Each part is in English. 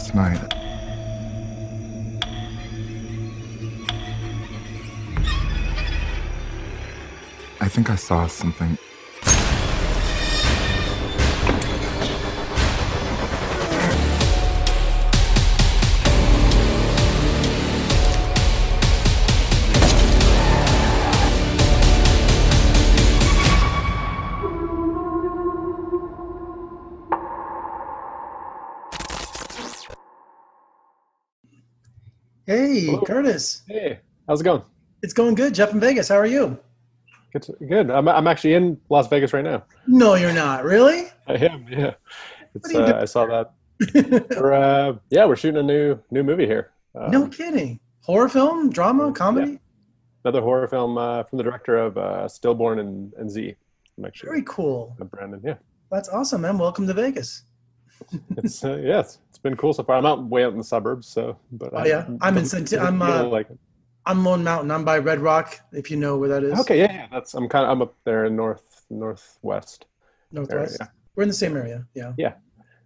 last night. I think I saw something. Hey, Hello. Kurtis. Hey, how's it going? It's going good. Jeff in Vegas. How are you? Good. Good. I'm, I'm actually in Las Vegas right now. No, you're not. Really? I am. Yeah. It's, are you uh, doing? I saw that. We're, uh, yeah, we're shooting a new new movie here. Um, no kidding. Horror film, drama, comedy? Another horror film uh, from the director of uh, Stillborn and, and Z. I'm actually Very cool. Brandon. Yeah. That's awesome, man. Welcome to Vegas. It's uh, yeah, it's been cool so far. I'm out way out in the suburbs, so but Oh, I- yeah? I'm in but- I'm, uh, like I'm Lone Mountain. I'm by Red Rock, if you know where that is. okay, yeah, yeah. That's I'm kind of I'm up there in north northwest. Northwest. yeah. We're in the same area. Yeah. Yeah.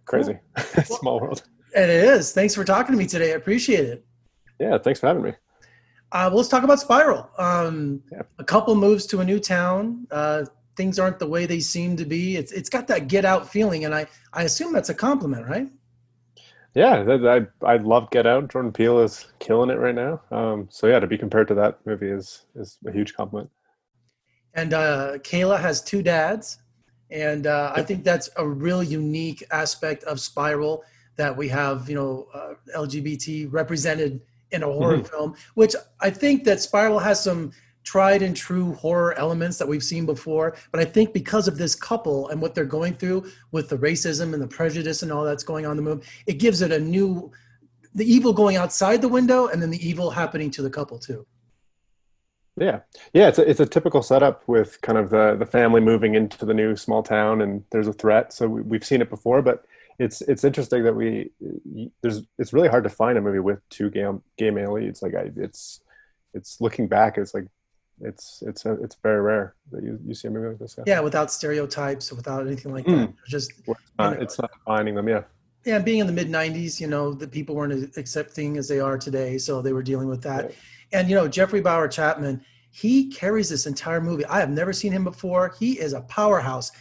Crazy, small world. And it is. Thanks for talking to me today. I appreciate it. Yeah, thanks for having me. Uh, well, let's talk about Spiral. Um, Yeah. A couple moves to a new town. Uh, things aren't the way they seem to be. It's it's got that get out feeling, and I I assume that's a compliment, right? Yeah, I I love Get Out. Jordan Peele is killing it right now. Um, so yeah, to be compared to that movie is is a huge compliment. And uh, Kayla has two dads, and uh, I think that's a real unique aspect of Spiral that we have, you know, uh, LGBT represented in a horror Mhm. film. Which I think that Spiral has some tried and true horror elements that we've seen before. But I think because of this couple and what they're going through with the racism and the prejudice and all that's going on in the movie, it gives it a new, the evil going outside the window, and then the evil happening to the couple too. Yeah, yeah, it's a, it's a typical setup with kind of the the family moving into the new small town, and there's a threat. So we, we've seen it before, but it's it's interesting that we there's it's really hard to find a movie with two gay gay male leads. Like I, it's it's looking back, it's like it's it's a, it's very rare that you, you see a movie like this. Yeah, without stereotypes, without anything like that. Mm. Just Uh, it's not finding them. Yeah, yeah, being in the mid '90s, you know, the people weren't accepting as they are today, so they were dealing with that. Right. And you know, Jeffrey Bowyer-Chapman, he carries this entire movie. I have never seen him before. He is a powerhouse.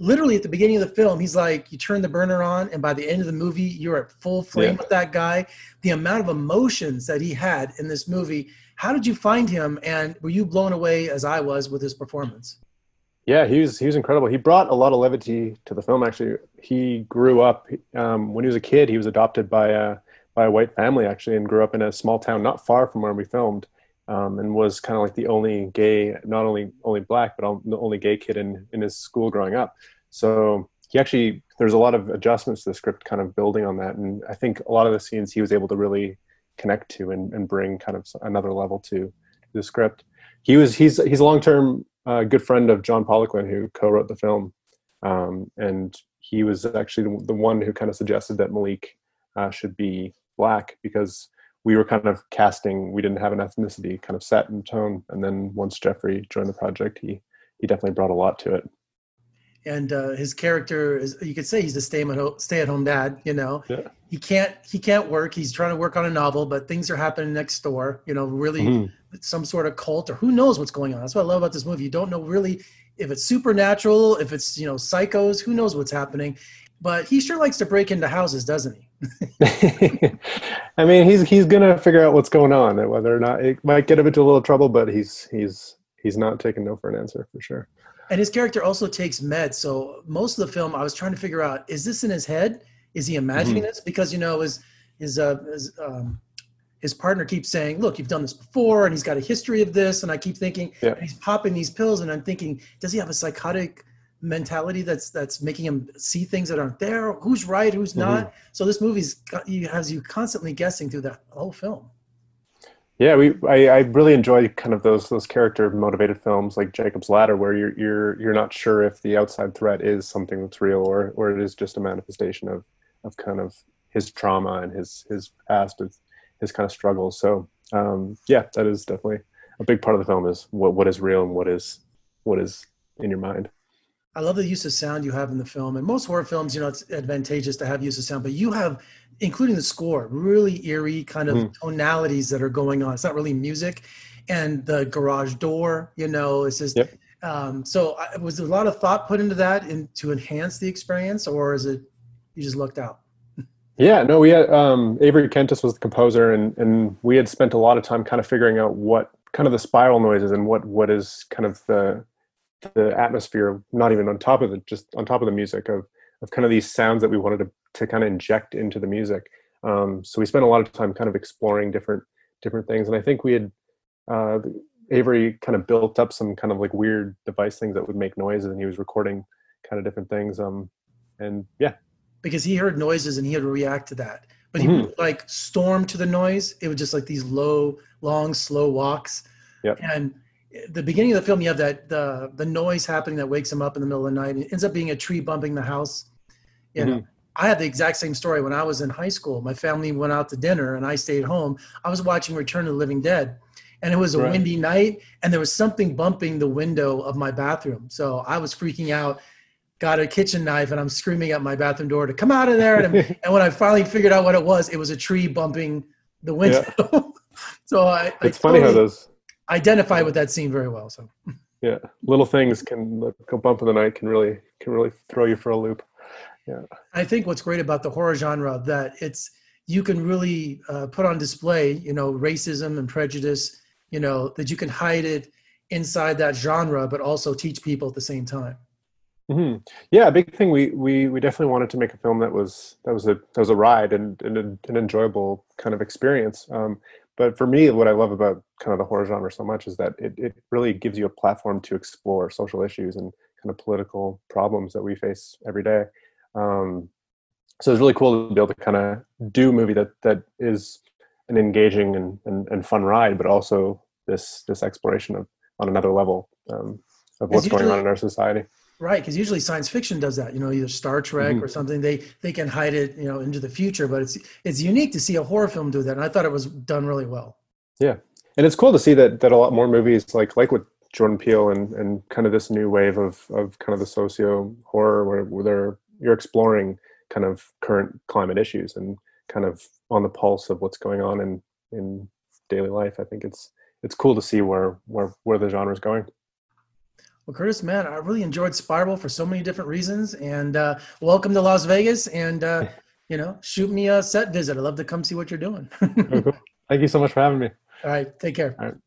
Literally at the beginning of the film, he's like, you turn the burner on, and by the end of the movie, you're at full frame Yeah. with that guy. The amount of emotions that he had in this movie. How did you find him, and were you blown away as I was with his performance? Yeah, he was he was incredible. He brought a lot of levity to the film. Actually, he grew up um, when he was a kid. He was adopted by a by a white family actually, and grew up in a small town not far from where we filmed, um, and was kind of like the only gay, not only only black, but the only gay kid in in his school growing up. So he actually there's a lot of adjustments to the script, kind of building on that, and I think a lot of the scenes he was able to really connect to and, and bring kind of another level to the script. He was he's he's a long term uh, good friend of John Poliquin who co-wrote the film, um, and he was actually the, the one who kind of suggested that Malik uh, should be black because we were kind of casting we didn't have an ethnicity kind of set in tone, and then once Jeffrey joined the project, he he definitely brought a lot to it. and uh, his character is you could say he's a stay at home stay at home dad you know? Yeah. he can't he can't work. He's trying to work on a novel but things are happening next door you know really Mhm. some sort of cult or who knows what's going on. That's what i love about this movie. You don't know really if it's supernatural if it's you know psychos who knows what's happening. But he sure likes to break into houses doesn't he I mean, he's he's gonna figure out what's going on, and whether or not it might get him into a little trouble, but he's he's he's not taking no for an answer for sure. and his character also takes meds so most of the film i was trying to figure out is this in his head is he imagining this because you know his his uh his, um his partner keeps saying look you've done this before and he's got a history of this and i keep thinking Yeah. and he's popping these pills and i'm thinking does he have a psychotic mentality that's that's making him see things that aren't there who's right who's not so this movie's got you has you constantly guessing through the whole film Yeah, we I, I really enjoy kind of those those character motivated films like Jacob's Ladder, where you're you're you're not sure if the outside threat is something that's real or or it is just a manifestation of of kind of his trauma and his his past, his, his kind of struggles. So um, yeah, that is definitely a big part of the film is what what is real and what is what is in your mind. I love the use of sound you have in the film. And most horror films, you know, it's advantageous to have use of sound, but you have including the score, really eerie kind of Mhm. tonalities that are going on. It's not really music, and the garage door, you know, it's just. Yep. Um, so, I, was there a lot of thought put into that in, to enhance the experience, or is it you just looked out? Yeah, no, we had um, Avery Kentis was the composer, and and we had spent a lot of time kind of figuring out what kind of the spiral noises and what what is kind of the the atmosphere, not even on top of the just on top of the music of of kind of these sounds that we wanted to to kind of inject into the music. Um, so we spent a lot of time kind of exploring different different things, and I think we had uh, Avery kind of built up some kind of like weird device things that would make noises, and he was recording kind of different things. Um, and yeah, because he heard noises and he had to react to that. But he Mhm. would like storm to the noise. It was just like these low, long, slow walks. Yep. And the beginning of the film, you have that the the noise happening that wakes him up in the middle of the night. It ends up being a tree bumping the house. You know, mm-hmm. I had the exact same story when I was in high school. My family went out to dinner and I stayed home. I was watching Return of the Living Dead. And it was a Right. windy night, and there was something bumping the window of my bathroom. So I was freaking out got a kitchen knife and I'm screaming at my bathroom door to come out of there. And, and when I finally figured out what it was, it was a tree bumping the window. so I, I it's funny how those identify with that scene very well. So yeah little things can like, go bump in the night can really can really throw you for a loop. Yeah, I think what's great about the horror genre that it's you can really uh, put on display, you know, racism and prejudice, you know, that you can hide it inside that genre, but also teach people at the same time. hmm Yeah, a big thing. We we we definitely wanted to make a film that was that was a that was a ride and, and a, an enjoyable kind of experience. Um, but for me, what I love about kind of the horror genre so much is that it it really gives you a platform to explore social issues and kind of political problems that we face every day. Um, so it's really cool to be able to kind of do a movie that that is an engaging and, and, and fun ride, but also this this exploration of on another level um, of what's going on in our society. Right, because usually science fiction does that. You know, either Star Trek Mhm. or something. They they can hide it, you know, into the future. But it's it's unique to see a horror film do that, and I thought it was done really well. Yeah, and it's cool to see that that a lot more movies like like with Jordan Peele and and kind of this new wave of of kind of the socio horror where, where they're you're exploring kind of current climate issues and kind of on the pulse of what's going on in in daily life. I think it's it's cool to see where where where the genre is going. Well, Kurtis, man, I really enjoyed Spiral for so many different reasons, and uh, welcome to Las Vegas. And uh, you know, shoot me a set visit. I'd love to come see what you're doing. Thank you so much for having me. All right, take care.